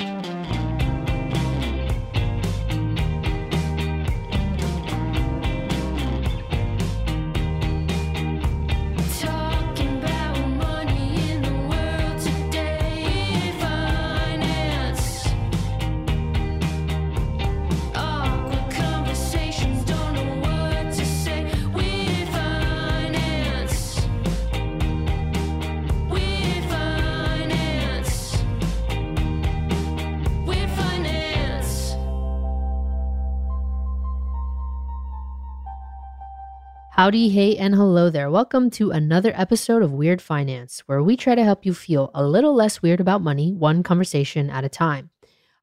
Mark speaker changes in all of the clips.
Speaker 1: Talking
Speaker 2: Howdy, hey, and hello there. Welcome to another episode of Weird Finance, where we try to help you feel a little less weird about money, one conversation at a time.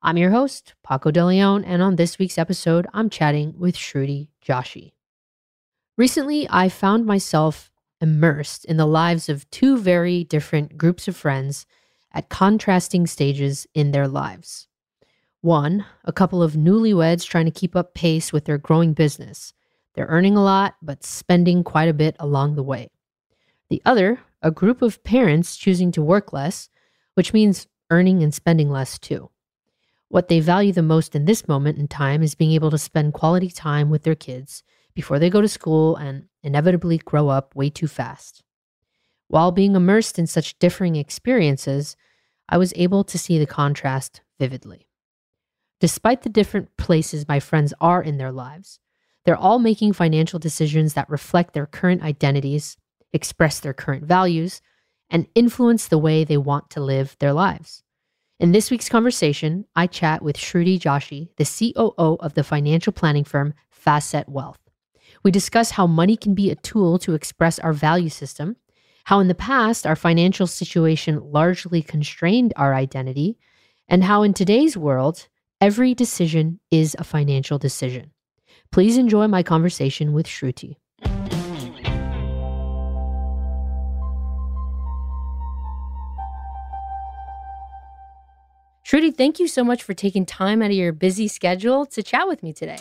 Speaker 2: I'm your host, Paco De Leon, and on this week's episode, I'm chatting with Shruti Joshi. Recently, I found myself immersed in the lives of two very different groups of friends at contrasting stages in their lives. One, a couple of newlyweds trying to keep up pace with their growing business. They're earning a lot, but spending quite a bit along the way. The other, a group of parents choosing to work less, which means earning and spending less too. What they value the most in this moment in time is being able to spend quality time with their kids before they go to school and inevitably grow up way too fast. While being immersed in such differing experiences, I was able to see the contrast vividly. Despite the different places my friends are in their lives, they're all making financial decisions that reflect their current identities, express their current values, and influence the way they want to live their lives. In this week's conversation, I chat with Shruti Joshi, the COO of the financial planning firm Facet Wealth. We discuss how money can be a tool to express our value system, how in the past our financial situation largely constrained our identity, and how in today's world, every decision is a financial decision. Please enjoy my conversation with Shruti. Shruti, thank you so much for taking time out of your busy schedule to chat with me today.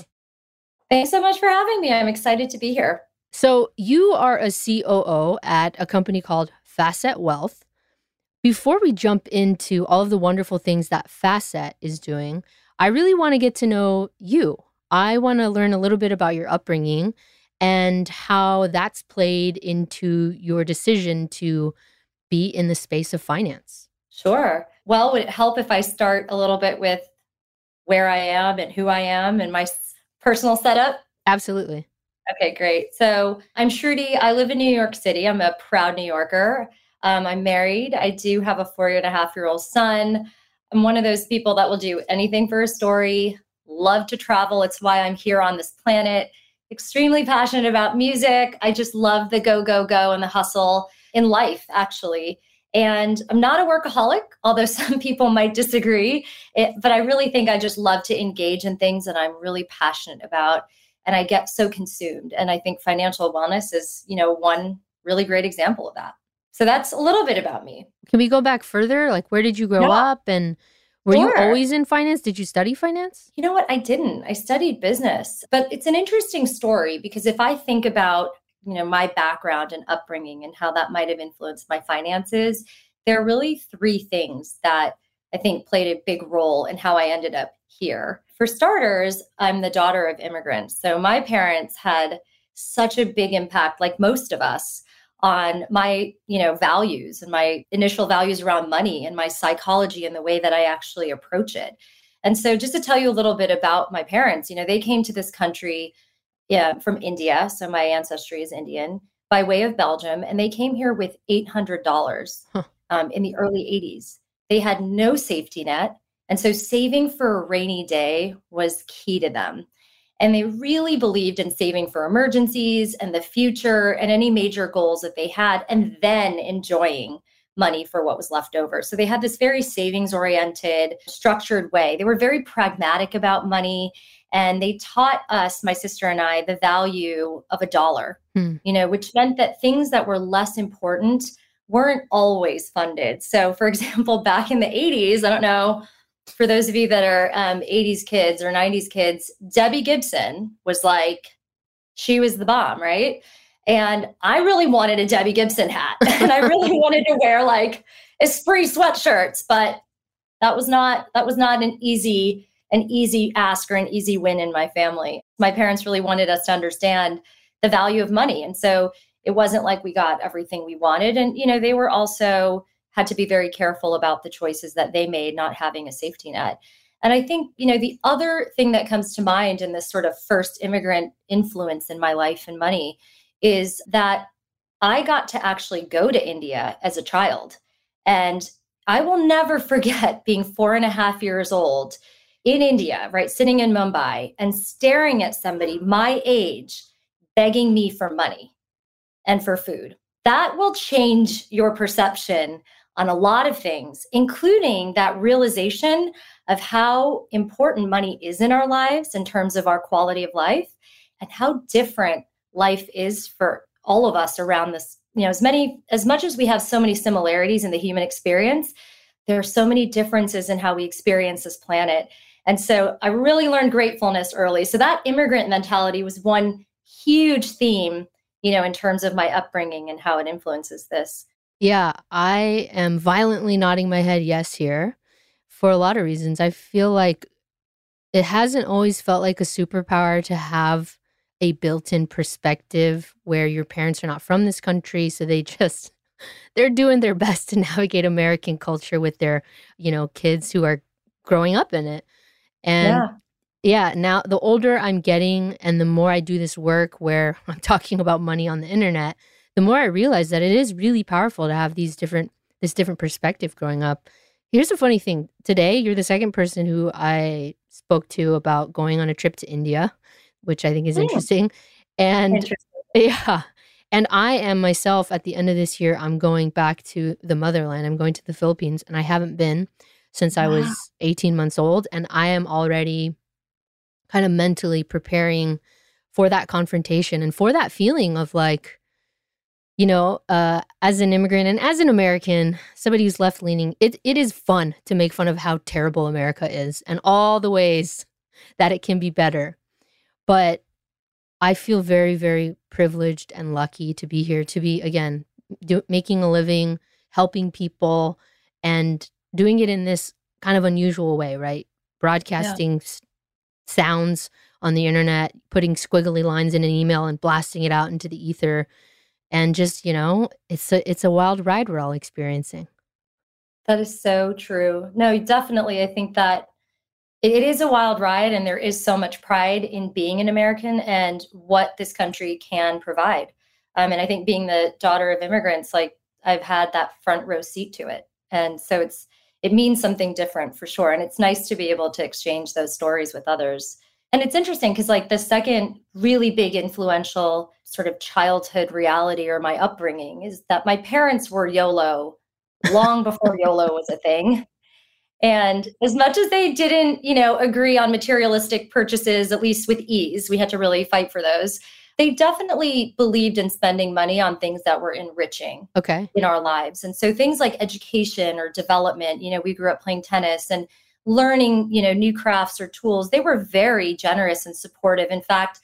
Speaker 3: Thanks so much for having me. I'm excited to be here.
Speaker 2: So, you are a COO at a company called Facet Wealth. Before we jump into all of the wonderful things that Facet is doing, I really want to get to know you. I want to learn a little bit about your upbringing and how that's played into your decision to be in the space of finance.
Speaker 3: Sure. Well, would it help if I start a little bit with where I am and who I am and my personal setup?
Speaker 2: Absolutely.
Speaker 3: Okay, great. So I'm Shruti. I live in New York City. I'm a proud New Yorker. Um, I'm married. I do have a four and a half year old son. I'm one of those people that will do anything for a story, love to travel. It's why I'm here on this planet. Extremely passionate about music. I just love the go, go, go and the hustle in life, actually. And I'm not a workaholic, although some people might disagree. It, but I really think I just love to engage in things that I'm really passionate about. And I get so consumed. And I think financial wellness is, you know, one really great example of that. So that's a little bit about me.
Speaker 2: Can we go back further? Like, where did you grow
Speaker 3: Yeah.
Speaker 2: up and Were you always in finance? Did you study finance?
Speaker 3: You know what? I didn't. I studied business, but it's an interesting story because if I think about, you know, my background and upbringing and how that might have influenced my finances, there are really three things that I think played a big role in how I ended up here. For starters, I'm the daughter of immigrants. So my parents had such a big impact like most of us on my you know values and my initial values around money and my psychology and the way that i actually approach it. And so just to tell you a little bit about my parents you know they came to this country yeah, from india. So my ancestry is indian by way of belgium and they came here with $800
Speaker 2: Huh.
Speaker 3: um, in the early 80s they had no safety net and so saving for a rainy day was key to them and they really believed in saving for emergencies and the future and any major goals that they had, and then enjoying money for what was left over. So they had this very savings oriented, structured way. They were very pragmatic about money. And they taught us, my sister and I, the value of a dollar,
Speaker 2: Hmm.
Speaker 3: you know, which meant that things that were less important weren't always funded. So, for example, back in the 80s, I don't know for those of you that are um, 80s kids or 90s kids, Debbie Gibson was like, she was the bomb, right? And I really wanted a Debbie Gibson hat. and I really wanted to wear like Esprit sweatshirts, but that was not that was not an easy an easy ask or an easy win in my family. My parents really wanted us to understand the value of money. And so it wasn't like we got everything we wanted. And, you know, they were also had to be very careful about the choices that they made, not having a safety net. And I think, you know, the other thing that comes to mind in this sort of first immigrant influence in my life and money is that I got to actually go to India as a child. And I will never forget being four and a half years old in India, right, sitting in Mumbai and staring at somebody my age begging me for money and for food. That will change your perception on a lot of things, including that realization of how important money is in our lives in terms of our quality of life and how different life is for all of us around this. You know, as many, as much as we have so many similarities in the human experience, there are so many differences in how we experience this planet. And so I really learned gratefulness early. So that immigrant mentality was one huge theme, you know, in terms of my upbringing and how it influences this.
Speaker 2: Yeah, I am violently nodding my head yes here for a lot of reasons. I feel like it hasn't always felt like a superpower to have a built in perspective where your parents are not from this country. So they just, they're doing their best to navigate American culture with their, you know, kids who are growing up in it. And
Speaker 3: yeah.
Speaker 2: yeah, now the older I'm getting and the more I do this work where I'm talking about money on the internet, the more I realize that it is really powerful to have these different this different perspective growing up. Here's a funny thing. Today, you're the second person who I spoke to about going on a trip to India, which I think is
Speaker 3: Hmm.
Speaker 2: interesting. And
Speaker 3: Interesting.
Speaker 2: yeah. And I am myself at the end of this year, I'm going back to the motherland. I'm going to the Philippines, and I haven't been since I was 18 months old. And I am already kind of mentally preparing for that confrontation and for that feeling of like, you know, uh, as an immigrant and as an American, somebody who's left leaning, it, it is fun to make fun of how terrible America is and all the ways that it can be better. But I feel very, very privileged and lucky to be here, to be, again, do, making a living, helping people, and doing it in this kind of unusual way, right? Broadcasting s- sounds on the internet, putting squiggly lines in an email and blasting it out into the ether. And just, you know, it's a it's a wild ride we're all experiencing.
Speaker 3: That is so true. No, definitely. I think that it, is a wild ride, and there is so much pride in being an American and what this country can provide. Um, and I think being the daughter of immigrants, like I've had that front row seat to it, and so it's it means something different for sure. And it's nice to be able to exchange those stories with others. And it's interesting because, like, the second really big influential sort of childhood reality or my upbringing is that my parents were YOLO long before YOLO was a thing. And as much as they didn't, you know, agree on materialistic purchases, at least with ease, we had to really fight for those. They definitely believed in spending money on things that were enriching
Speaker 2: Okay.
Speaker 3: in our lives. And so things like education or development, you know, we grew up playing tennis and learning, you know, new crafts or tools, they were very generous and supportive. In fact,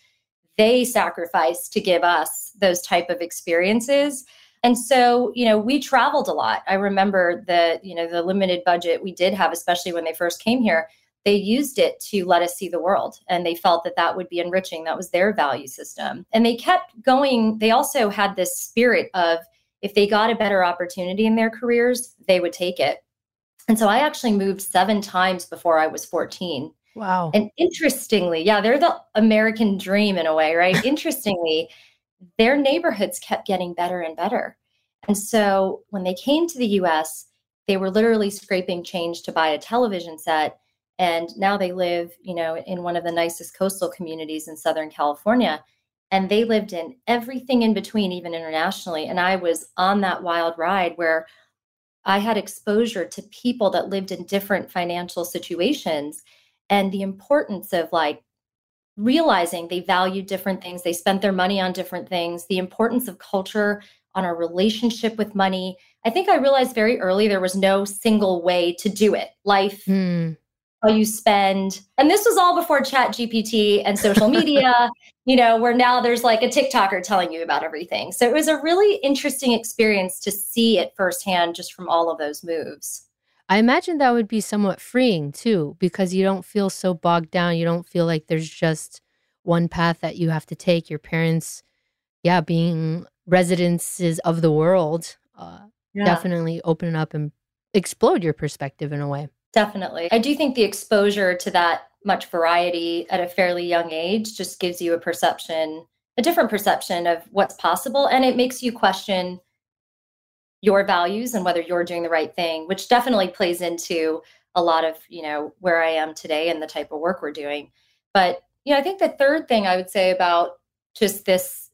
Speaker 3: they sacrificed to give us those type of experiences. And so, you know, we traveled a lot. I remember the, you know, the limited budget we did have, especially when they first came here. They used it to let us see the world and they felt that that would be enriching. That was their value system. And they kept going. They also had this spirit of if they got a better opportunity in their careers, they would take it. And so I actually moved seven times before I was 14.
Speaker 2: Wow.
Speaker 3: And interestingly, yeah, they're the American dream in a way, right? interestingly, their neighborhoods kept getting better and better. And so when they came to the US, they were literally scraping change to buy a television set. And now they live, you know, in one of the nicest coastal communities in Southern California. And they lived in everything in between, even internationally. And I was on that wild ride where I had exposure to people that lived in different financial situations and the importance of like realizing they value different things, they spent their money on different things, the importance of culture on our relationship with money. I think I realized very early there was no single way to do it. Life,
Speaker 2: Hmm.
Speaker 3: How you spend. And this was all before Chat GPT and social media, you know, where now there's like a TikToker telling you about everything. So it was a really interesting experience to see it firsthand just from all of those moves.
Speaker 2: I imagine that would be somewhat freeing too, because you don't feel so bogged down. You don't feel like there's just one path that you have to take. Your parents, yeah, being residences of the world, uh, definitely open up and explode your perspective in a way.
Speaker 3: Definitely. I do think the exposure to that much variety at a fairly young age just gives you a perception, a different perception of what's possible. And it makes you question your values and whether you're doing the right thing, which definitely plays into a lot of, you know, where I am today and the type of work we're doing. But, you know, I think the third thing I would say about just this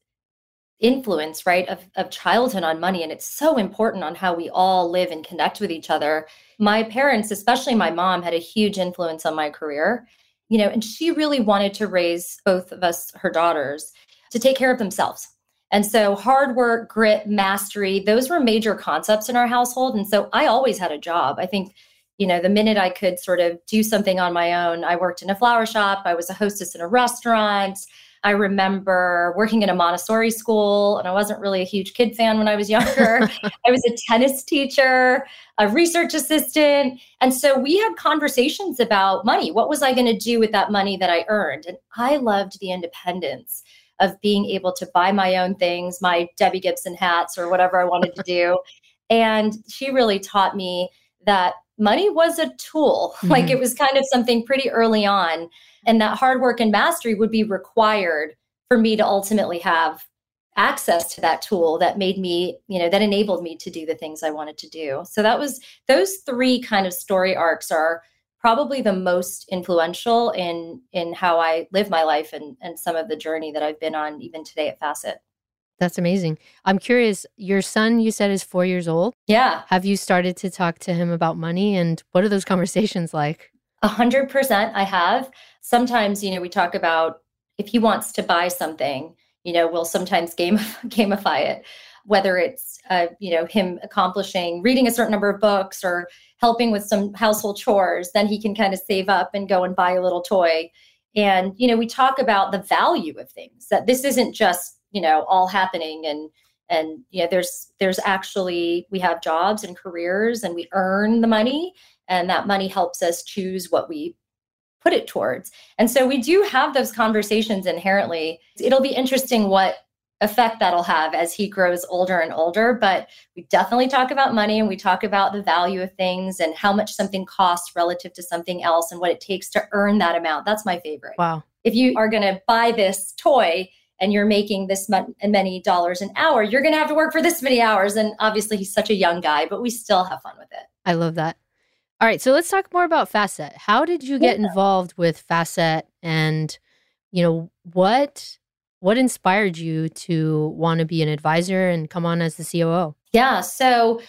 Speaker 3: influence, right, of, of childhood on money, and it's so important on how we all live and connect with each other. My parents, especially my mom, had a huge influence on my career, you know, and she really wanted to raise both of us, her daughters, to take care of themselves. And so hard work, grit, mastery, those were major concepts in our household. And so I always had a job. I think, you know, the minute I could sort of do something on my own, I worked in a flower shop, I was a hostess in a restaurant. I remember working in a Montessori school, and I wasn't really a huge kid fan when I was younger. I was a tennis teacher, a research assistant. And so we had conversations about money. What was I going to do with that money that I earned? And I loved the independence of being able to buy my own things, my Debbie Gibson hats or whatever I wanted to do. And she really taught me that money was a tool. Like
Speaker 2: Mhm.
Speaker 3: it was kind of something pretty early on. And that hard work and mastery would be required for me to ultimately have access to that tool that made me, you know, that enabled me to do the things I wanted to do. So that was those three kind of story arcs are probably the most influential in in how I live my life and and some of the journey that I've been on even today at Facet.
Speaker 2: That's amazing. I'm curious, your son, you said, is four years old.
Speaker 3: Yeah,
Speaker 2: Have you started to talk to him about money? And what are those conversations like?
Speaker 3: A hundred percent I have. Sometimes, you know, we talk about if he wants to buy something, you know, we'll sometimes game gamify it, whether it's uh, you know, him accomplishing reading a certain number of books or helping with some household chores, then he can kind of save up and go and buy a little toy. And, you know, we talk about the value of things, that this isn't just, you know, all happening and and you know there's there's actually we have jobs and careers and we earn the money and that money helps us choose what we put it towards. And so we do have those conversations inherently. It'll be interesting what effect that'll have as he grows older and older, but we definitely talk about money and we talk about the value of things and how much something costs relative to something else and what it takes to earn that amount. That's my favorite.
Speaker 2: Wow.
Speaker 3: If you are going to buy this toy and you're making this many dollars an hour, you're going to have to work for this many hours and obviously he's such a young guy, but we still have fun with it.
Speaker 2: I love that. All right, so let's talk more about Facet. How did you get
Speaker 3: Yeah.
Speaker 2: involved with Facet and you know, what what inspired you to want to be an advisor and come on as the COO?
Speaker 3: Yeah. So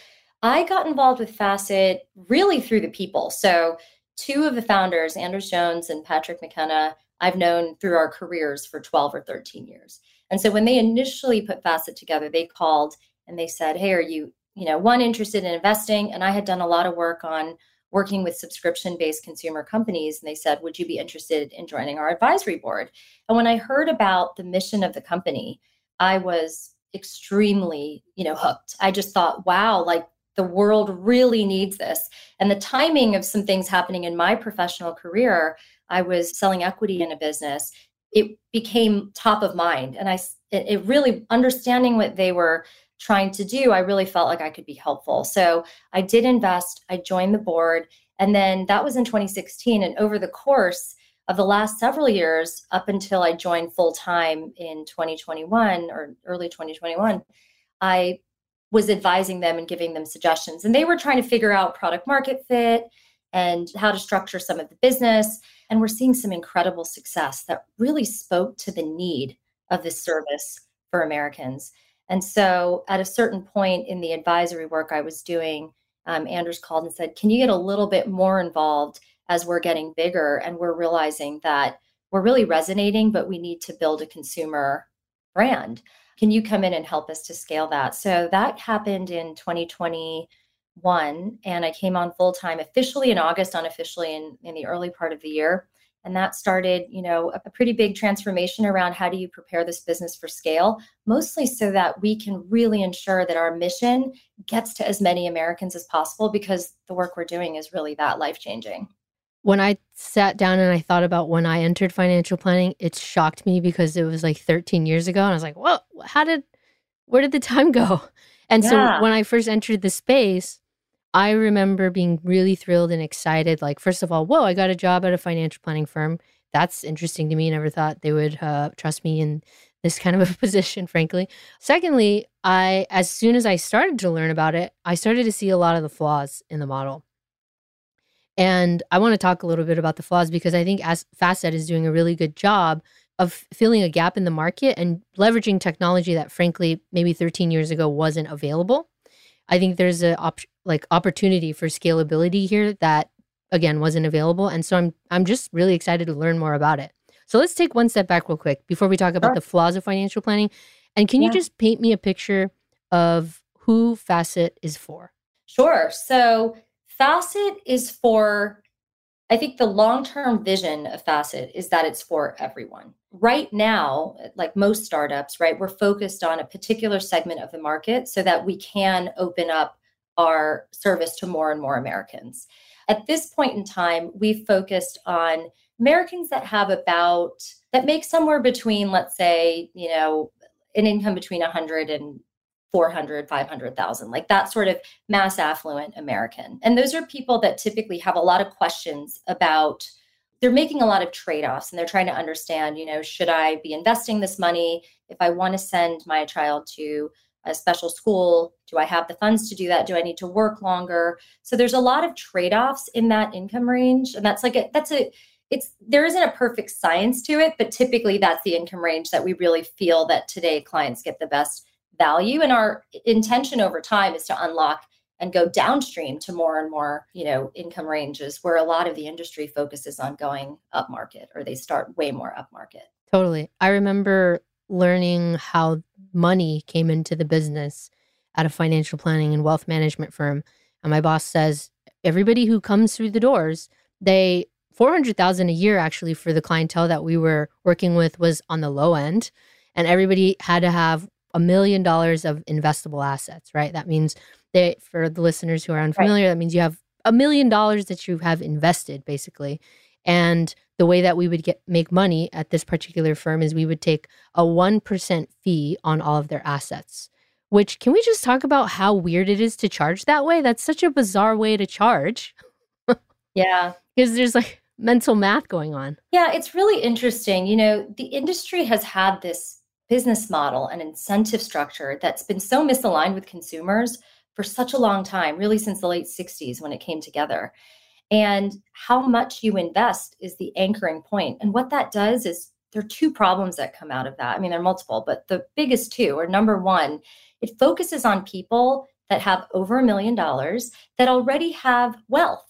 Speaker 3: I got involved with Facet really through the people. So two of the founders, Anders Jones and Patrick McKenna, I've known through our careers for 12 or 13 years. And so when they initially put Facet together, they called and they said, Hey, are you, you know, one interested in investing? And I had done a lot of work on working with subscription based consumer companies. And they said, Would you be interested in joining our advisory board? And when I heard about the mission of the company, I was extremely, you know, hooked. I just thought, wow, like the world really needs this. And the timing of some things happening in my professional career, I was selling equity in a business. It became top of mind. And I, it, it really understanding what they were trying to do, I really felt like I could be helpful. So I did invest, I joined the board. And then that was in 2016. And over the course of the last several years, up until I joined full time in 2021 or early 2021, I was advising them and giving them suggestions. And they were trying to figure out product market fit and how to structure some of the business. And we're seeing some incredible success that really spoke to the need of this service for Americans. And so at a certain point in the advisory work I was doing, um, Anders called and said, Can you get a little bit more involved as we're getting bigger and we're realizing that we're really resonating, but we need to build a consumer brand? Can you come in and help us to scale that? So that happened in 2021. And I came on full time officially in August, unofficially in, in the early part of the year and that started you know a, a pretty big transformation around how do you prepare this business for scale mostly so that we can really ensure that our mission gets to as many americans as possible because the work we're doing is really that life changing
Speaker 2: When I sat down and I thought about when I entered financial planning, it shocked me because it was like 13 years ago. And I was like, whoa, how did, where did the time go? And
Speaker 3: Yeah.
Speaker 2: so when I first entered the space, I remember being really thrilled and excited. Like, first of all, whoa, I got a job at a financial planning firm. That's interesting to me. Never thought they would uh, trust me in this kind of a position, frankly. Secondly, I, as soon as I started to learn about it, I started to see a lot of the flaws in the model. And I want to talk a little bit about the flaws because I think as Facet is doing a really good job of filling a gap in the market and leveraging technology that frankly maybe 13 years ago wasn't available. I think there's a op- like opportunity for scalability here that again wasn't available and so I'm I'm just really excited to learn more about it. So let's take one step back real quick before we talk about
Speaker 3: Sure.
Speaker 2: the flaws of financial planning. And can you just paint me a picture of who Facet is for?
Speaker 3: Sure. So Facet is for, I think the long term vision of Facet is that it's for everyone. Right now, like most startups, right, we're focused on a particular segment of the market so that we can open up our service to more and more Americans. At this point in time, we've focused on Americans that have about, that make somewhere between, let's say, you know, an income between 100 and 400, 500,000, like that sort of mass affluent American. And those are people that typically have a lot of questions about they're making a lot of trade-offs and they're trying to understand, you know, should I be investing this money if I want to send my child to a special school, do I have the funds to do that? Do I need to work longer? So there's a lot of trade-offs in that income range and that's like a that's a it's there isn't a perfect science to it, but typically that's the income range that we really feel that today clients get the best value and our intention over time is to unlock and go downstream to more and more you know income ranges where a lot of the industry focuses on going up market or they start way more up market
Speaker 2: Totally. I remember learning how money came into the business at a financial planning and wealth management firm. And my boss says everybody who comes through the doors, they 400,000 a year actually for the clientele that we were working with was on the low end and everybody had to have a million dollars of investable assets, right? That means they for the listeners who are unfamiliar, that means you have a million dollars that you have invested basically. And the way that we would get make money at this particular firm is we would take a 1% fee on all of their assets. Which can we just talk about how weird it is to charge that way? That's such a bizarre way to charge
Speaker 3: yeah
Speaker 2: because there's like mental math going on.
Speaker 3: yeah it's really interesting you know the industry has had this business model and incentive structure that's been so misaligned with consumers for such a long time really since the late 60s when it came together. And how much you invest is the anchoring point. and what that does is there are two problems that come out of that. I mean there are multiple but the biggest two are number one it focuses on people that have over a million dollars that already have wealth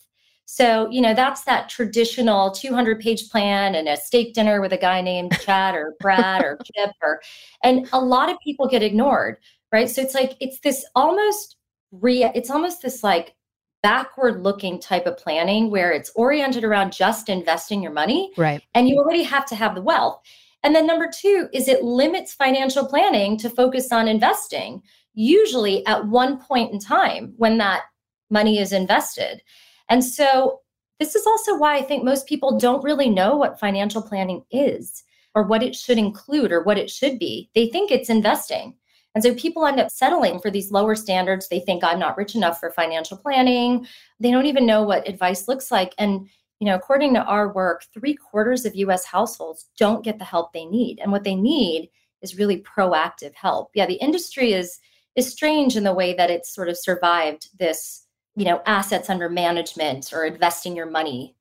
Speaker 3: so, you know, that's that traditional 200 page plan and a steak dinner with a guy named Chad or Brad or Chip or, and a lot of people get ignored, right? So it's like, it's this almost re, it's almost this like backward looking type of planning where it's oriented around just investing your money
Speaker 2: Right.
Speaker 3: and you already have to have the wealth. And then number two is it limits financial planning to focus on investing, usually at one point in time when that money is invested. And so this is also why I think most people don't really know what financial planning is or what it should include or what it should be. They think it's investing. And so people end up settling for these lower standards. They think I'm not rich enough for financial planning. They don't even know what advice looks like. And you know, according to our work, three quarters of US households don't get the help they need. And what they need is really proactive help. Yeah, the industry is is strange in the way that it's sort of survived this, you know, assets under management or investing your money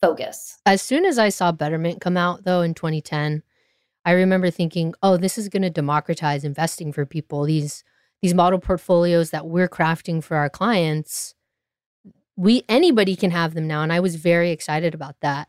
Speaker 3: focus.
Speaker 2: As soon as I saw Betterment come out, though, in 2010, I remember thinking, "Oh, this is going to democratize investing for people. These these model portfolios that we're crafting for our clients, we anybody can have them now." And I was very excited about that.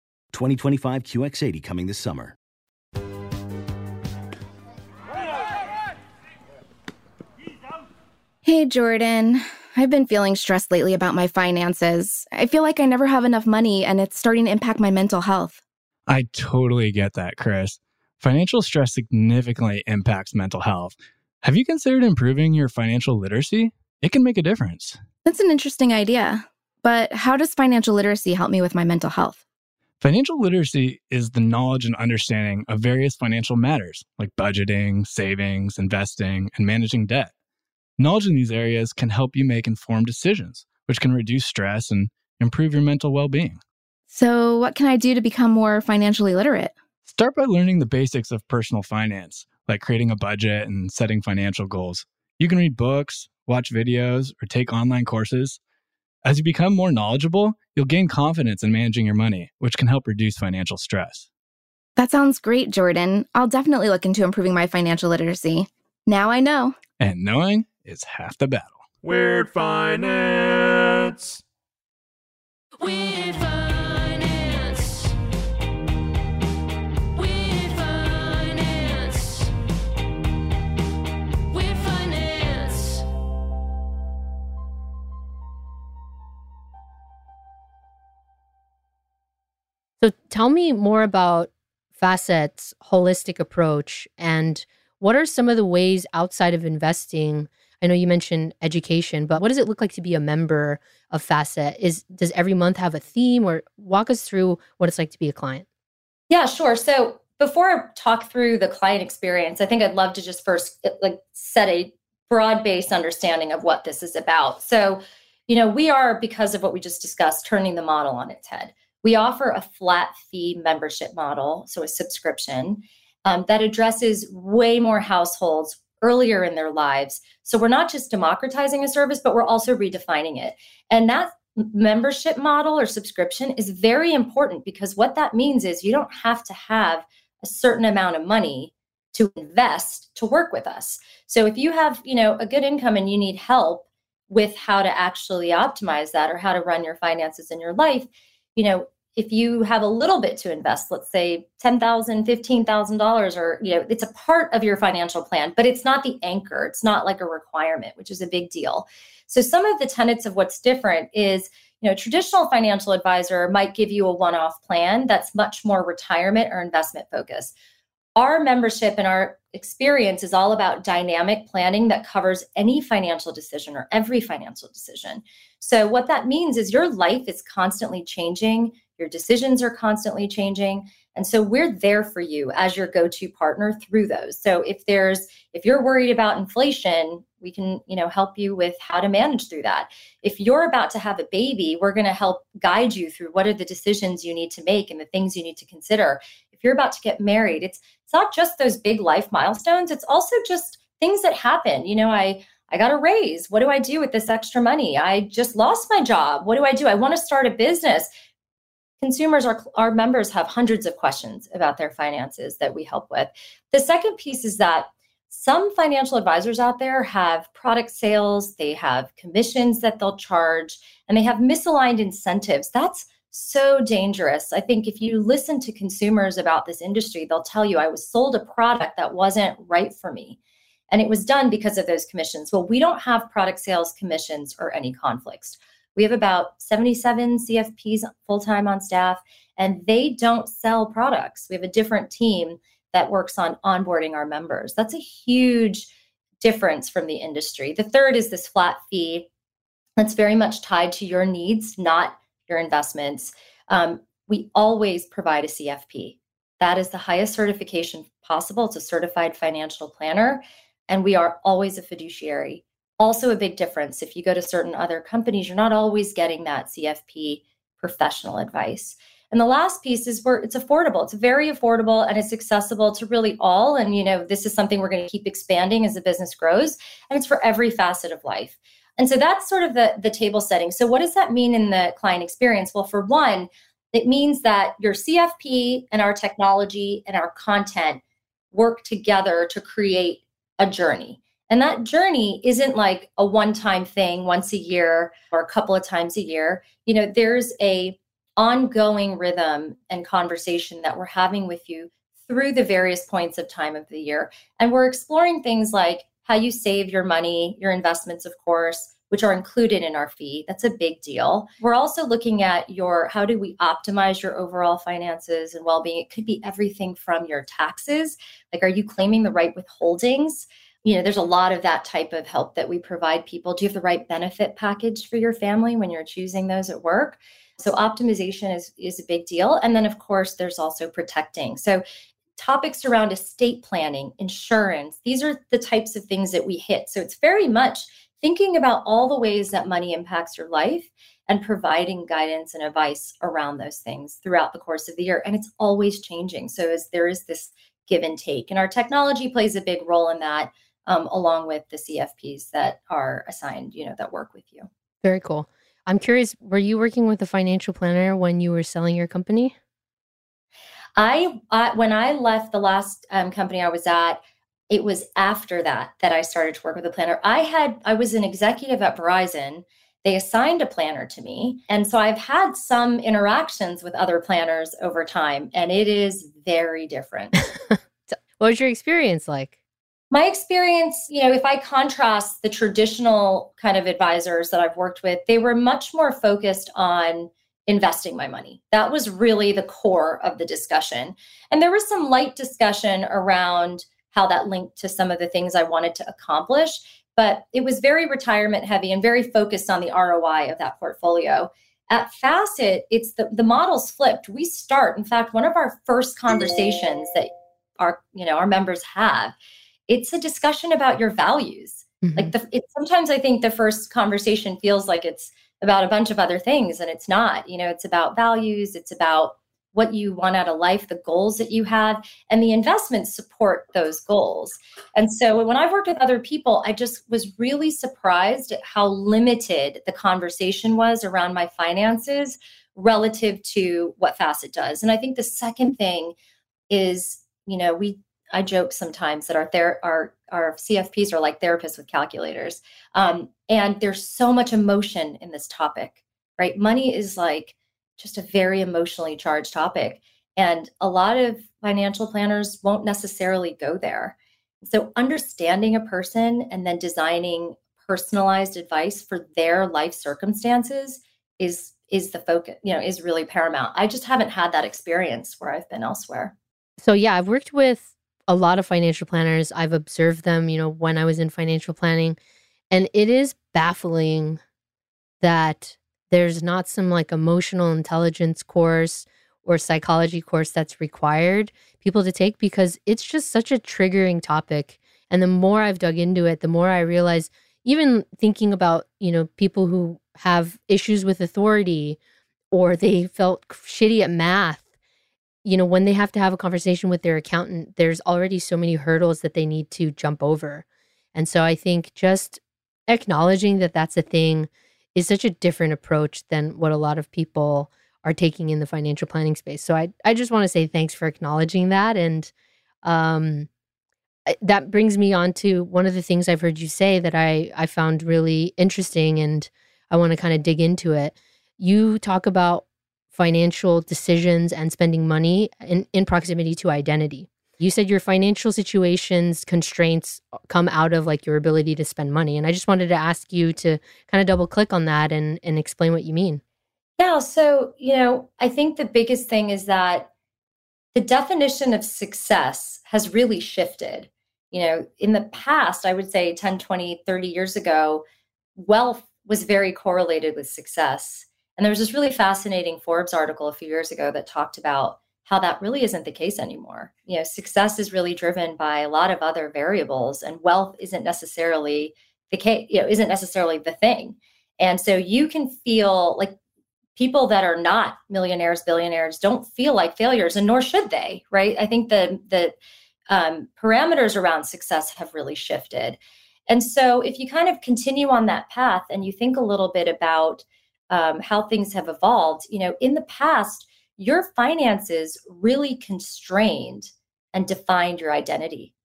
Speaker 4: 2025 QX80 coming this summer.
Speaker 5: Hey, Jordan. I've been feeling stressed lately about my finances. I feel like I never have enough money and it's starting to impact my mental health.
Speaker 6: I totally get that, Chris. Financial stress significantly impacts mental health. Have you considered improving your financial literacy? It can make a difference.
Speaker 5: That's an interesting idea. But how does financial literacy help me with my mental health?
Speaker 6: Financial literacy is the knowledge and understanding of various financial matters like budgeting, savings, investing, and managing debt. Knowledge in these areas can help you make informed decisions, which can reduce stress and improve your mental well being.
Speaker 5: So, what can I do to become more financially literate?
Speaker 6: Start by learning the basics of personal finance, like creating a budget and setting financial goals. You can read books, watch videos, or take online courses. As you become more knowledgeable, you'll gain confidence in managing your money, which can help reduce financial stress.
Speaker 5: That sounds great, Jordan. I'll definitely look into improving my financial literacy. Now I know.
Speaker 6: And knowing is half the battle.
Speaker 7: Weird Finance.
Speaker 1: Weird Finance.
Speaker 2: So tell me more about Facet's holistic approach and what are some of the ways outside of investing? I know you mentioned education, but what does it look like to be a member of Facet? Is does every month have a theme or walk us through what it's like to be a client?
Speaker 3: Yeah, sure. So before I talk through the client experience, I think I'd love to just first uh, like set a broad-based understanding of what this is about. So, you know, we are because of what we just discussed turning the model on its head. We offer a flat fee membership model, so a subscription um, that addresses way more households earlier in their lives. So we're not just democratizing a service, but we're also redefining it. And that membership model or subscription is very important because what that means is you don't have to have a certain amount of money to invest to work with us. So if you have, you know, a good income and you need help with how to actually optimize that or how to run your finances in your life, you know, if you have a little bit to invest, let's say $10,000, $15,000 or, you know, it's a part of your financial plan, but it's not the anchor. It's not like a requirement, which is a big deal. So some of the tenets of what's different is, you know, traditional financial advisor might give you a one-off plan that's much more retirement or investment focused. Our membership and our experience is all about dynamic planning that covers any financial decision or every financial decision. So, what that means is your life is constantly changing, your decisions are constantly changing. And so we're there for you as your go-to partner through those. So if there's if you're worried about inflation, we can, you know, help you with how to manage through that. If you're about to have a baby, we're going to help guide you through what are the decisions you need to make and the things you need to consider. If you're about to get married, it's it's not just those big life milestones, it's also just things that happen. You know, I I got a raise. What do I do with this extra money? I just lost my job. What do I do? I want to start a business consumers our, our members have hundreds of questions about their finances that we help with. The second piece is that some financial advisors out there have product sales they have commissions that they'll charge and they have misaligned incentives. That's so dangerous. I think if you listen to consumers about this industry they'll tell you i was sold a product that wasn't right for me. And it was done because of those commissions. Well we don't have product sales commissions or any conflicts we have about 77 CFPs full time on staff, and they don't sell products. We have a different team that works on onboarding our members. That's a huge difference from the industry. The third is this flat fee that's very much tied to your needs, not your investments. Um, we always provide a CFP. That is the highest certification possible. It's a certified financial planner, and we are always a fiduciary also a big difference. If you go to certain other companies, you're not always getting that CFP professional advice. And the last piece is where it's affordable. It's very affordable and it's accessible to really all. And you know, this is something we're going to keep expanding as the business grows, and it's for every facet of life. And so that's sort of the the table setting. So what does that mean in the client experience? Well, for one, it means that your CFP and our technology and our content work together to create a journey. And that journey isn't like a one time thing once a year or a couple of times a year. You know, there's a ongoing rhythm and conversation that we're having with you through the various points of time of the year. And we're exploring things like how you save your money, your investments, of course, which are included in our fee. That's a big deal. We're also looking at your how do we optimize your overall finances and well being? It could be everything from your taxes. Like, are you claiming the right withholdings? You know there's a lot of that type of help that we provide people. Do you have the right benefit package for your family when you're choosing those at work? So optimization is is a big deal. And then of course there's also protecting. So topics around estate planning insurance these are the types of things that we hit. So it's very much thinking about all the ways that money impacts your life and providing guidance and advice around those things throughout the course of the year. And it's always changing. So as there is this give and take and our technology plays a big role in that um, along with the CFPs that are assigned, you know, that work with you.
Speaker 2: Very cool. I'm curious, were you working with a financial planner when you were selling your company?
Speaker 3: I, I when I left the last um, company I was at, it was after that that I started to work with a planner. I had I was an executive at Verizon. They assigned a planner to me, and so I've had some interactions with other planners over time, and it is very different.
Speaker 2: what was your experience like?
Speaker 3: My experience, you know, if I contrast the traditional kind of advisors that I've worked with, they were much more focused on investing my money. That was really the core of the discussion. And there was some light discussion around how that linked to some of the things I wanted to accomplish, but it was very retirement heavy and very focused on the ROI of that portfolio. At Facet, it's the the model's flipped. We start, in fact, one of our first conversations that our you know our members have, it's a discussion about your values. Mm-hmm. Like the it, sometimes I think the first conversation feels like it's about a bunch of other things and it's not. You know, it's about values, it's about what you want out of life, the goals that you have, and the investments support those goals. And so when I've worked with other people, I just was really surprised at how limited the conversation was around my finances relative to what Facet does. And I think the second thing is, you know, we I joke sometimes that our ther- our our CFPs are like therapists with calculators, um, and there's so much emotion in this topic, right? Money is like just a very emotionally charged topic, and a lot of financial planners won't necessarily go there. So understanding a person and then designing personalized advice for their life circumstances is is the focus. You know, is really paramount. I just haven't had that experience where I've been elsewhere.
Speaker 2: So yeah, I've worked with a lot of financial planners. I've observed them, you know, when I was in financial planning, and it is baffling that there's not some like emotional intelligence course or psychology course that's required people to take because it's just such a triggering topic. And the more I've dug into it, the more I realize even thinking about, you know, people who have issues with authority or they felt shitty at math you know, when they have to have a conversation with their accountant, there's already so many hurdles that they need to jump over. And so I think just acknowledging that that's a thing is such a different approach than what a lot of people are taking in the financial planning space. So I I just want to say thanks for acknowledging that and um that brings me on to one of the things I've heard you say that I I found really interesting and I want to kind of dig into it. You talk about financial decisions and spending money in, in proximity to identity. You said your financial situations constraints come out of like your ability to spend money. And I just wanted to ask you to kind of double click on that and, and explain what you mean.
Speaker 3: Yeah. So, you know, I think the biggest thing is that the definition of success has really shifted. You know, in the past, I would say 10, 20, 30 years ago, wealth was very correlated with success. And there was this really fascinating Forbes article a few years ago that talked about how that really isn't the case anymore. You know, success is really driven by a lot of other variables, and wealth isn't necessarily the case, you know, isn't necessarily the thing. And so you can feel like people that are not millionaires, billionaires don't feel like failures, and nor should they, right? I think the the um, parameters around success have really shifted. And so if you kind of continue on that path and you think a little bit about um, how things have evolved, you know, in the past, your finances really constrained and defined your identity.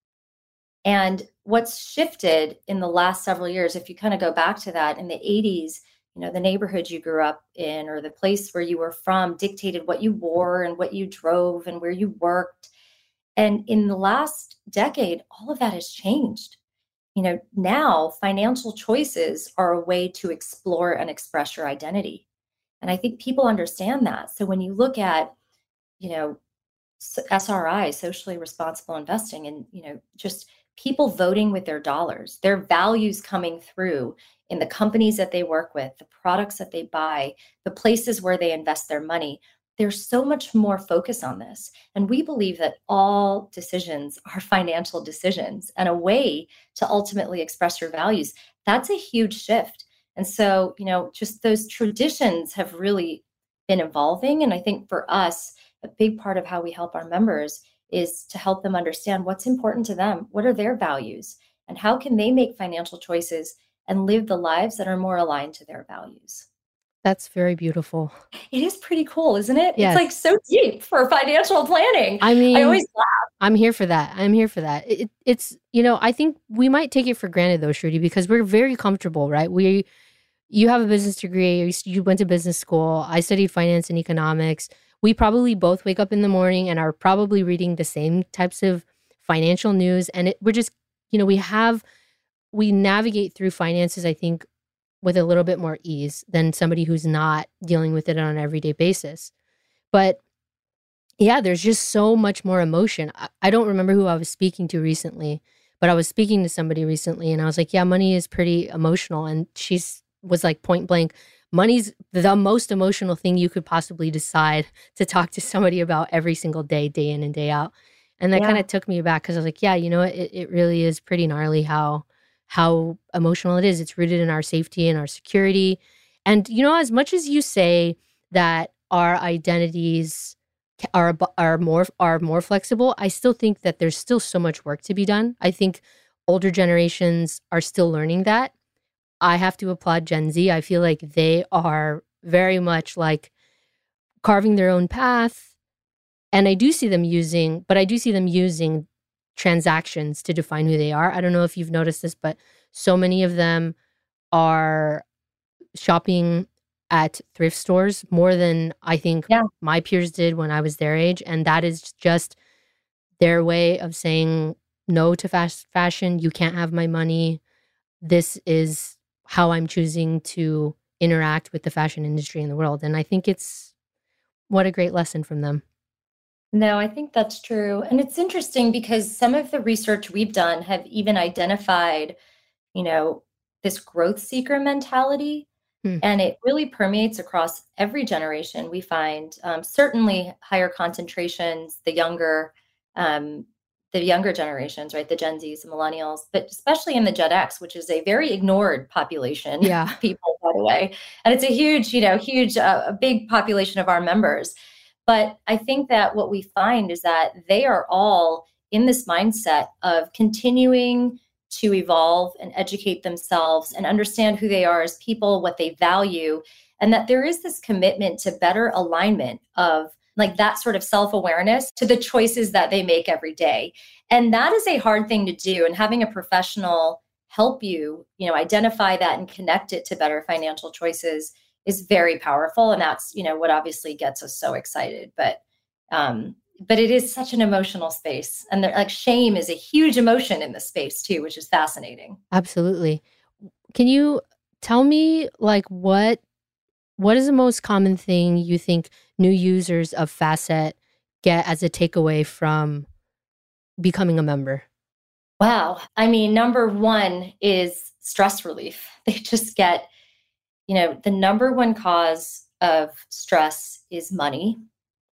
Speaker 3: And what's shifted in the last several years, if you kind of go back to that in the 80s, you know, the neighborhood you grew up in or the place where you were from dictated what you wore and what you drove and where you worked. And in the last decade, all of that has changed. You know, now financial choices are a way to explore and express your identity. And I think people understand that. So when you look at, you know, SRI, socially responsible investing, and, you know, just people voting with their dollars, their values coming through in the companies that they work with, the products that they buy, the places where they invest their money, there's so much more focus on this. And we believe that all decisions are financial decisions and a way to ultimately express your values. That's a huge shift. And so, you know, just those traditions have really been evolving. And I think for us, a big part of how we help our members is to help them understand what's important to them, what are their values, and how can they make financial choices and live the lives that are more aligned to their values.
Speaker 2: That's very beautiful.
Speaker 3: It is pretty cool, isn't it?
Speaker 2: Yes.
Speaker 3: It's like so deep for financial planning.
Speaker 2: I mean,
Speaker 3: I always laugh.
Speaker 2: I'm here for that. I'm here for that. It, it's, you know, I think we might take it for granted though, Shruti, because we're very comfortable, right? We, you have a business degree, you, you went to business school. I studied finance and economics. We probably both wake up in the morning and are probably reading the same types of financial news. And it, we're just, you know, we have, we navigate through finances, I think, with a little bit more ease than somebody who's not dealing with it on an everyday basis. But yeah, there's just so much more emotion. I, I don't remember who I was speaking to recently, but I was speaking to somebody recently and I was like, yeah, money is pretty emotional. And she's was like point blank, money's the most emotional thing you could possibly decide to talk to somebody about every single day, day in and day out. And that
Speaker 3: Yeah.
Speaker 2: kind of took me back because I was like, yeah, you know what? It, it really is pretty gnarly how how emotional it is. It's rooted in our safety and our security. And you know, as much as you say that our identities are are more are more flexible, I still think that there's still so much work to be done. I think older generations are still learning that. I have to applaud Gen Z. I feel like they are very much like carving their own path. And I do see them using, but I do see them using transactions to define who they are. I don't know if you've noticed this, but so many of them are shopping at thrift stores more than I think
Speaker 3: Yeah.
Speaker 2: my peers did when I was their age. And that is just their way of saying no to fast fashion. You can't have my money. This is how I'm choosing to interact with the fashion industry in the world. And I think it's what a great lesson from them.
Speaker 3: No, I think that's true. And it's interesting because some of the research we've done have even identified, you know, this growth seeker mentality.
Speaker 2: Hmm.
Speaker 3: And it really permeates across every generation. We find um, certainly higher concentrations, the younger, um, the younger generations, right? The Gen Zs, the millennials, but especially in the Gen X, which is a very ignored population
Speaker 2: Yeah.
Speaker 3: of people, by the way. And it's a huge, you know, huge, uh, a big population of our members. But I think that what we find is that they are all in this mindset of continuing to evolve and educate themselves and understand who they are as people, what they value, and that there is this commitment to better alignment of like that sort of self awareness to the choices that they make every day. And that is a hard thing to do. And having a professional help you, you know, identify that and connect it to better financial choices is very powerful and that's you know what obviously gets us so excited but um but it is such an emotional space and like shame is a huge emotion in this space too which is fascinating
Speaker 2: Absolutely. Can you tell me like what what is the most common thing you think new users of Facet get as a takeaway from becoming a member?
Speaker 3: wow i mean number one is stress relief they just get you know the number one cause of stress is money.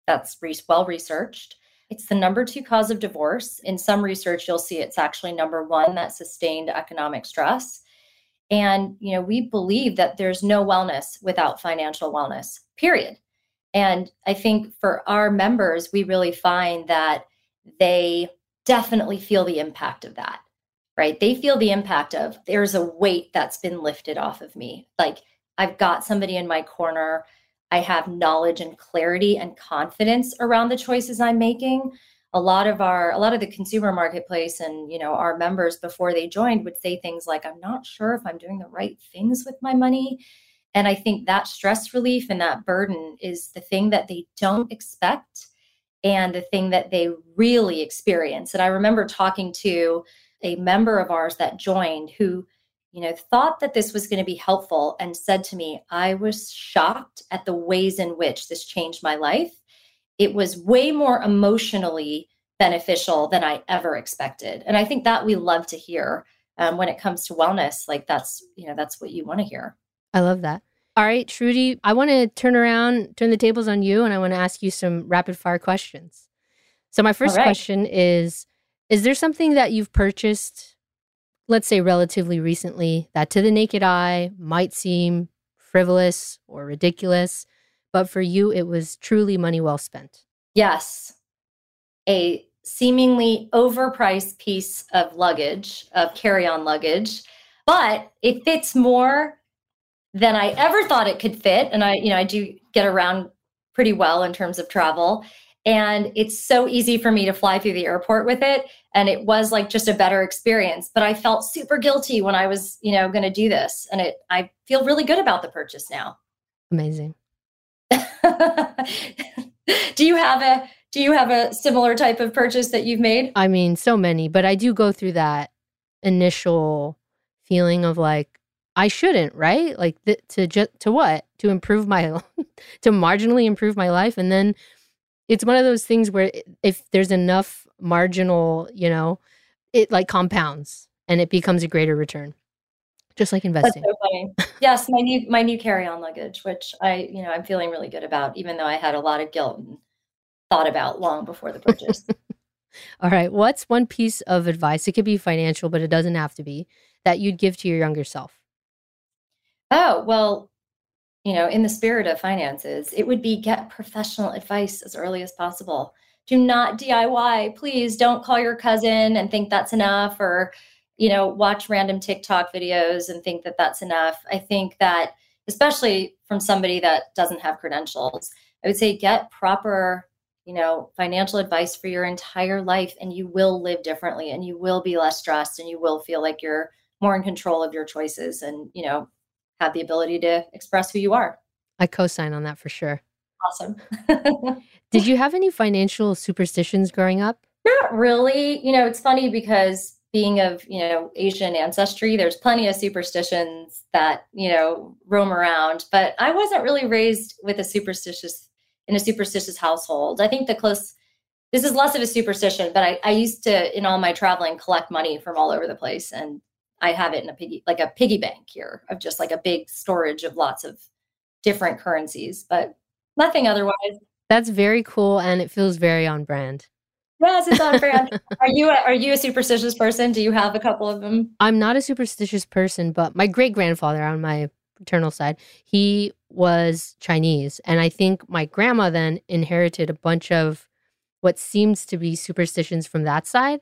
Speaker 3: That's re- well researched. It's the number two cause of divorce. In some research you'll see it's actually number one that sustained economic stress. And you know we believe that there's no wellness without financial wellness period. And i think for our members we really find that they definitely feel the impact of that right? They feel the impact of there's a weight that's been lifted off of me. Like i've got somebody in my corner. I have knowledge and clarity and confidence around the choices i'm making. A lot of our a lot of the consumer marketplace and you know our members before they joined would say things like i'm not sure if i'm doing the right things with my money. And i think that stress relief and that burden is the thing that they don't expect and the thing that they really experience. And i remember talking to a member of ours that joined who you know thought that this was going to be helpful and said to me i was shocked at the ways in which this changed my life it was way more emotionally beneficial than I ever expected. And I think that we love to hear um, when it comes to wellness. Like that's, you know, that's what you want to hear.
Speaker 2: I love that. All right, Shruti, I want to turn around, turn the tables on you, and I want to ask you some rapid fire questions. So, my first
Speaker 3: right.
Speaker 2: question is Is there something that you've purchased, let's say relatively recently, that to the naked eye might seem frivolous or ridiculous, but for you, it was truly money well spent?
Speaker 3: Yes, a seemingly overpriced piece of luggage, of carry on luggage, but it fits more than I ever thought it could fit. And I, you know, I do get around pretty well in terms of travel. And it's so easy for me to fly through the airport with it. And it was like just a better experience. But I felt super guilty when I was, you know, going to do this. And it, I feel really good about the purchase now.
Speaker 2: Amazing.
Speaker 3: do you have a do you have a similar type of purchase that you've made?
Speaker 2: I mean, so many, but I do go through that initial feeling of like, I shouldn't, right? Like th- to just to what? To improve my to marginally improve my life and then it's one of those things where if there's enough marginal, you know, it like compounds and it becomes a greater return. Just like
Speaker 3: That's
Speaker 2: investing.
Speaker 3: so. Yes, my new my new carry-on luggage, which I, you know, I'm feeling really good about, even though I had a lot of guilt and thought about long before the purchase.
Speaker 2: All right. What's one piece of advice? It could be financial, but it doesn't have to be that you'd give to your younger self.
Speaker 3: oh, well, you know, in the spirit of finances, it would be get professional advice as early as possible. Do not DIY. Please don't call your cousin and think that's enough or, you know, watch random TikTok videos and think that that's enough. I think that, especially from somebody that doesn't have credentials, I would say get proper, you know, financial advice for your entire life and you will live differently and you will be less stressed and you will feel like you're more in control of your choices and, you know, have the ability to express who you are.
Speaker 2: I co sign on that for sure.
Speaker 3: Awesome.
Speaker 2: Did you have any financial superstitions growing up?
Speaker 3: Not really. You know, it's funny because being of, you know, Asian ancestry, there's plenty of superstitions that, you know, roam around, but I wasn't really raised with a superstitious in a superstitious household. I think the close this is less of a superstition, but I, I used to in all my traveling collect money from all over the place and I have it in a piggy like a piggy bank here of just like a big storage of lots of different currencies, but nothing otherwise.
Speaker 2: That's very cool and it feels very on brand.
Speaker 3: Yes, it's on brand. are you a, are you a superstitious person? Do you have a couple of them?
Speaker 2: I'm not a superstitious person, but my great grandfather on my paternal side, he was Chinese. And I think my grandma then inherited a bunch of what seems to be superstitions from that side.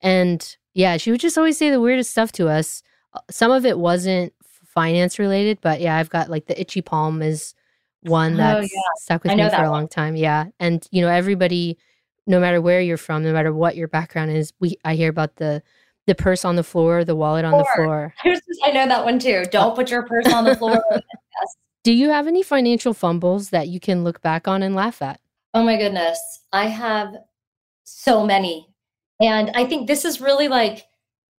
Speaker 2: And yeah, she would just always say the weirdest stuff to us. Uh, Some of it wasn't finance related, but yeah, I've got like the itchy palm is one that's
Speaker 3: yeah.
Speaker 2: stuck with me for a
Speaker 3: one.
Speaker 2: long time. Yeah. And you know, everybody, no matter where you're from, no matter what your background is, we I hear about the the purse on the floor, the wallet on the
Speaker 3: Floor.
Speaker 2: floor.
Speaker 3: I, just- I know that one too. Don't put your purse on the floor. yes.
Speaker 2: Do you have any financial fumbles that you can look back on and laugh at?
Speaker 3: Oh my goodness. I have so many. And I think this is really like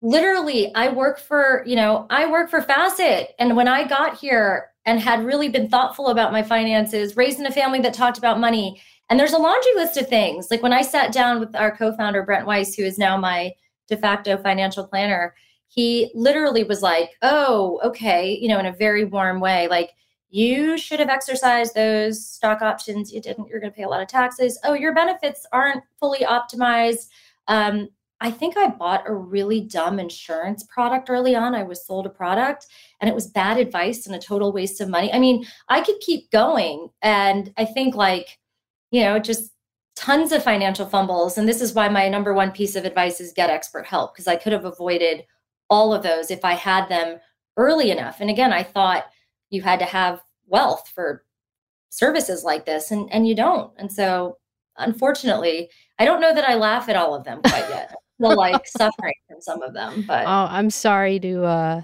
Speaker 3: literally I work for, you know, I work for Facet. And when I got here and had really been thoughtful about my finances, raised in a family that talked about money, and there's a laundry list of things. Like when I sat down with our co-founder Brent Weiss, who is now my de facto financial planner, he literally was like, "Oh, okay," you know, in a very warm way, like you should have exercised those stock options. You didn't. You're going to pay a lot of taxes. Oh, your benefits aren't fully optimized. Um, I think I bought a really dumb insurance product early on. I was sold a product and it was bad advice and a total waste of money. I mean, I could keep going. And I think, like, you know, just tons of financial fumbles. And this is why my number one piece of advice is get expert help because I could have avoided all of those if I had them early enough. And again, I thought you had to have wealth for services like this, and, and you don't. And so, unfortunately, I don't know that I laugh at all of them quite yet. Feel like suffering from some of them, but
Speaker 2: Oh, I'm sorry to uh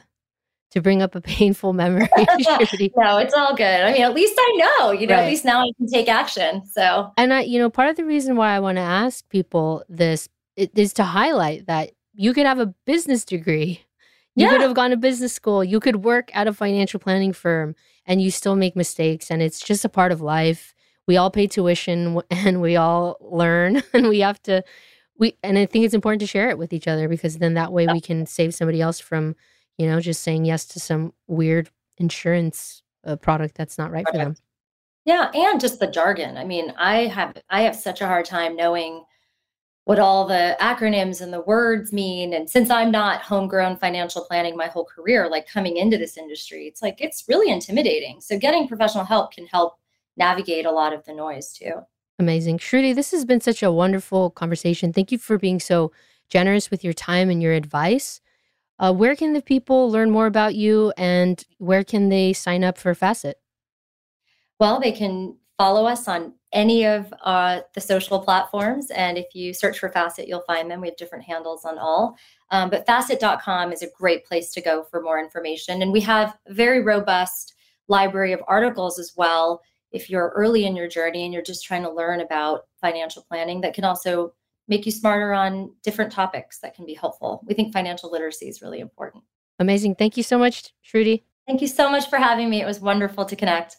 Speaker 2: to bring up a painful memory.
Speaker 3: No, it's all good. I mean, at least I know, you know,
Speaker 2: Right.
Speaker 3: at least now I can take action. So,
Speaker 2: and I, you know, part of the reason why I want to ask people this is to highlight that you could have a business degree. You could have gone to business school. You could work at a financial planning firm and you still make mistakes. And it's just a part of life. We all pay tuition and we all learn and we have to, we, and I think it's important to share it with each other because then that way we can save somebody else from, you know, just saying yes to some weird insurance uh, product that's not right for them.
Speaker 3: Yeah, and just the jargon. I mean, I have I have such a hard time knowing what all the acronyms and the words mean. And since I'm not homegrown financial planning my whole career, like coming into this industry, it's like it's really intimidating. So getting professional help can help navigate a lot of the noise too.
Speaker 2: Amazing. Shruti, this has been such a wonderful conversation. Thank you for being so generous with your time and your advice. Uh, where can the people learn more about you and where can they sign up for Facet?
Speaker 3: Well, they can follow us on any of uh, the social platforms. And if you search for Facet, you'll find them. We have different handles on all. Um, but facet.com is a great place to go for more information. And we have a very robust library of articles as well. If you're early in your journey and you're just trying to learn about financial planning, that can also make you smarter on different topics that can be helpful. We think financial literacy is really important.
Speaker 2: Amazing. Thank you so much, Shruti.
Speaker 3: Thank you so much for having me. It was wonderful to connect.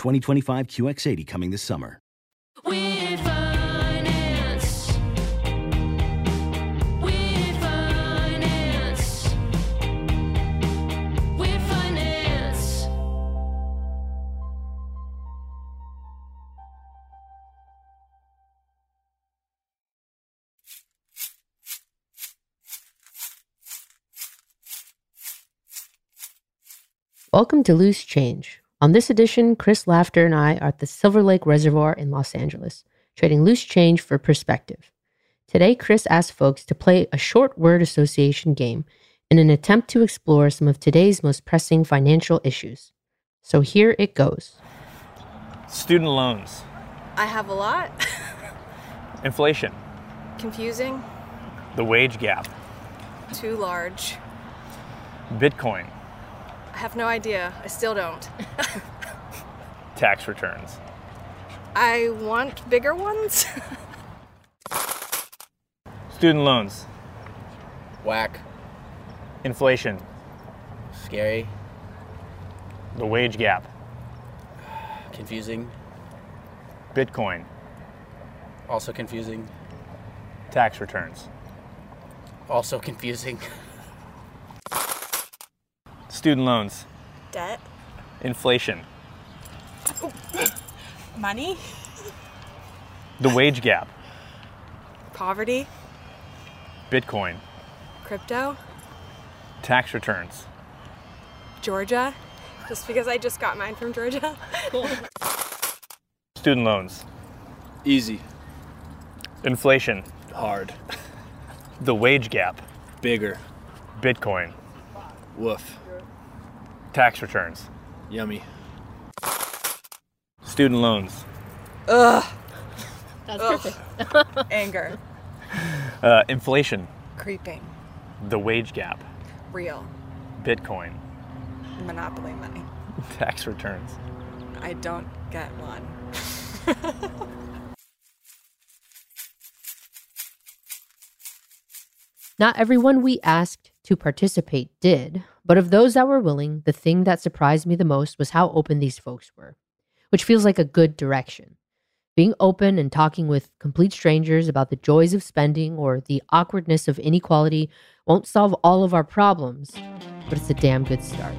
Speaker 4: 2025 QX80 coming this summer.
Speaker 1: With finance. With finance. With finance.
Speaker 2: Welcome to Loose Change. On this edition, Chris Laughter and I are at the Silver Lake Reservoir in Los Angeles, trading loose change for perspective. Today, Chris asked folks to play a short word association game in an attempt to explore some of today's most pressing financial issues. So here it goes.
Speaker 7: Student loans,
Speaker 8: I have a lot.
Speaker 7: inflation,
Speaker 8: Confusing.
Speaker 7: the wage gap,
Speaker 8: Too large.
Speaker 7: Bitcoin,
Speaker 8: I have no idea. I still don't.
Speaker 7: tax returns,
Speaker 8: I want bigger ones.
Speaker 7: student loans,
Speaker 9: Whack.
Speaker 7: inflation,
Speaker 9: Scary.
Speaker 7: the wage gap,
Speaker 9: Confusing.
Speaker 7: Bitcoin,
Speaker 9: Also confusing.
Speaker 7: tax returns,
Speaker 9: Also confusing.
Speaker 7: student loans,
Speaker 8: Debt.
Speaker 7: inflation,
Speaker 8: Money.
Speaker 7: the wage gap,
Speaker 8: Poverty.
Speaker 7: Bitcoin,
Speaker 8: Crypto.
Speaker 7: tax returns,
Speaker 8: Georgia. Just because I just got mine from Georgia.
Speaker 7: student loans,
Speaker 9: Easy.
Speaker 7: inflation,
Speaker 9: Hard.
Speaker 7: the wage gap,
Speaker 9: Bigger.
Speaker 7: Bitcoin,
Speaker 9: Woof.
Speaker 7: Tax returns,
Speaker 9: Yummy.
Speaker 7: student loans,
Speaker 8: Ugh.
Speaker 2: That's
Speaker 8: Ugh.
Speaker 2: perfect.
Speaker 8: Anger.
Speaker 7: uh, inflation,
Speaker 8: Creeping.
Speaker 7: the wage gap,
Speaker 8: Real.
Speaker 7: Bitcoin,
Speaker 8: Monopoly money.
Speaker 7: Tax returns.
Speaker 8: I don't get one.
Speaker 2: Not everyone we asked to participate did, but of those that were willing, the thing that surprised me the most was how open these folks were, which feels like a good direction. Being open and talking with complete strangers about the joys of spending or the awkwardness of inequality won't solve all of our problems, but it's a damn good start.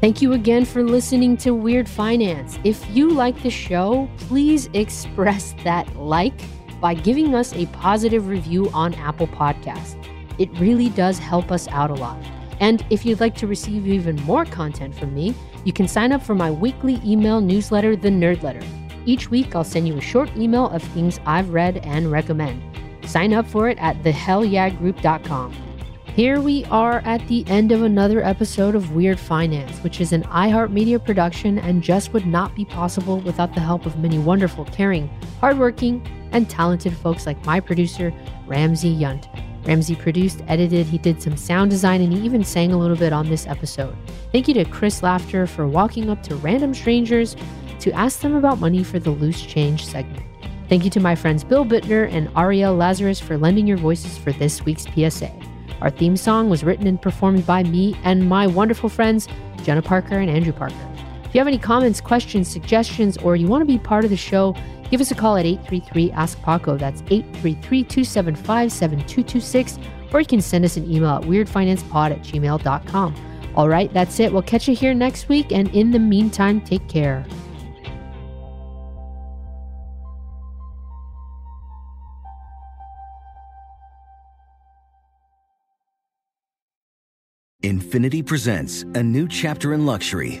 Speaker 2: Thank you again for listening to Weird Finance. If you like the show, please express that like by giving us a positive review on Apple Podcasts. It really does help us out a lot. And if you'd like to receive even more content from me, you can sign up for my weekly email newsletter, The Nerd Letter. Each week, I'll send you a short email of things I've read and recommend. Sign up for it at thehellyeahgroup.com. Here we are at the end of another episode of Weird Finance, which is an iHeartMedia production and just would not be possible without the help of many wonderful, caring, hardworking, and talented folks like my producer, Ramsey Yunt. Ramsey produced, edited, he did some sound design, and he even sang a little bit on this episode. Thank you to Chris Laughter for walking up to random strangers to ask them about money for the Loose Change segment. Thank you to my friends Bill Bittner and Ariel Lazarus for lending your voices for this week's PSA. Our theme song was written and performed by me and my wonderful friends, Jenna Parker and Andrew Parker. If you have any comments, questions, suggestions, or you want to be part of the show, give us a call at 833 Ask Paco. That's 833 275 7226. Or you can send us an email at weirdfinancepod at gmail.com. All right, that's it. We'll catch you here next week. And in the meantime, take care.
Speaker 4: Infiniti presents a new chapter in luxury,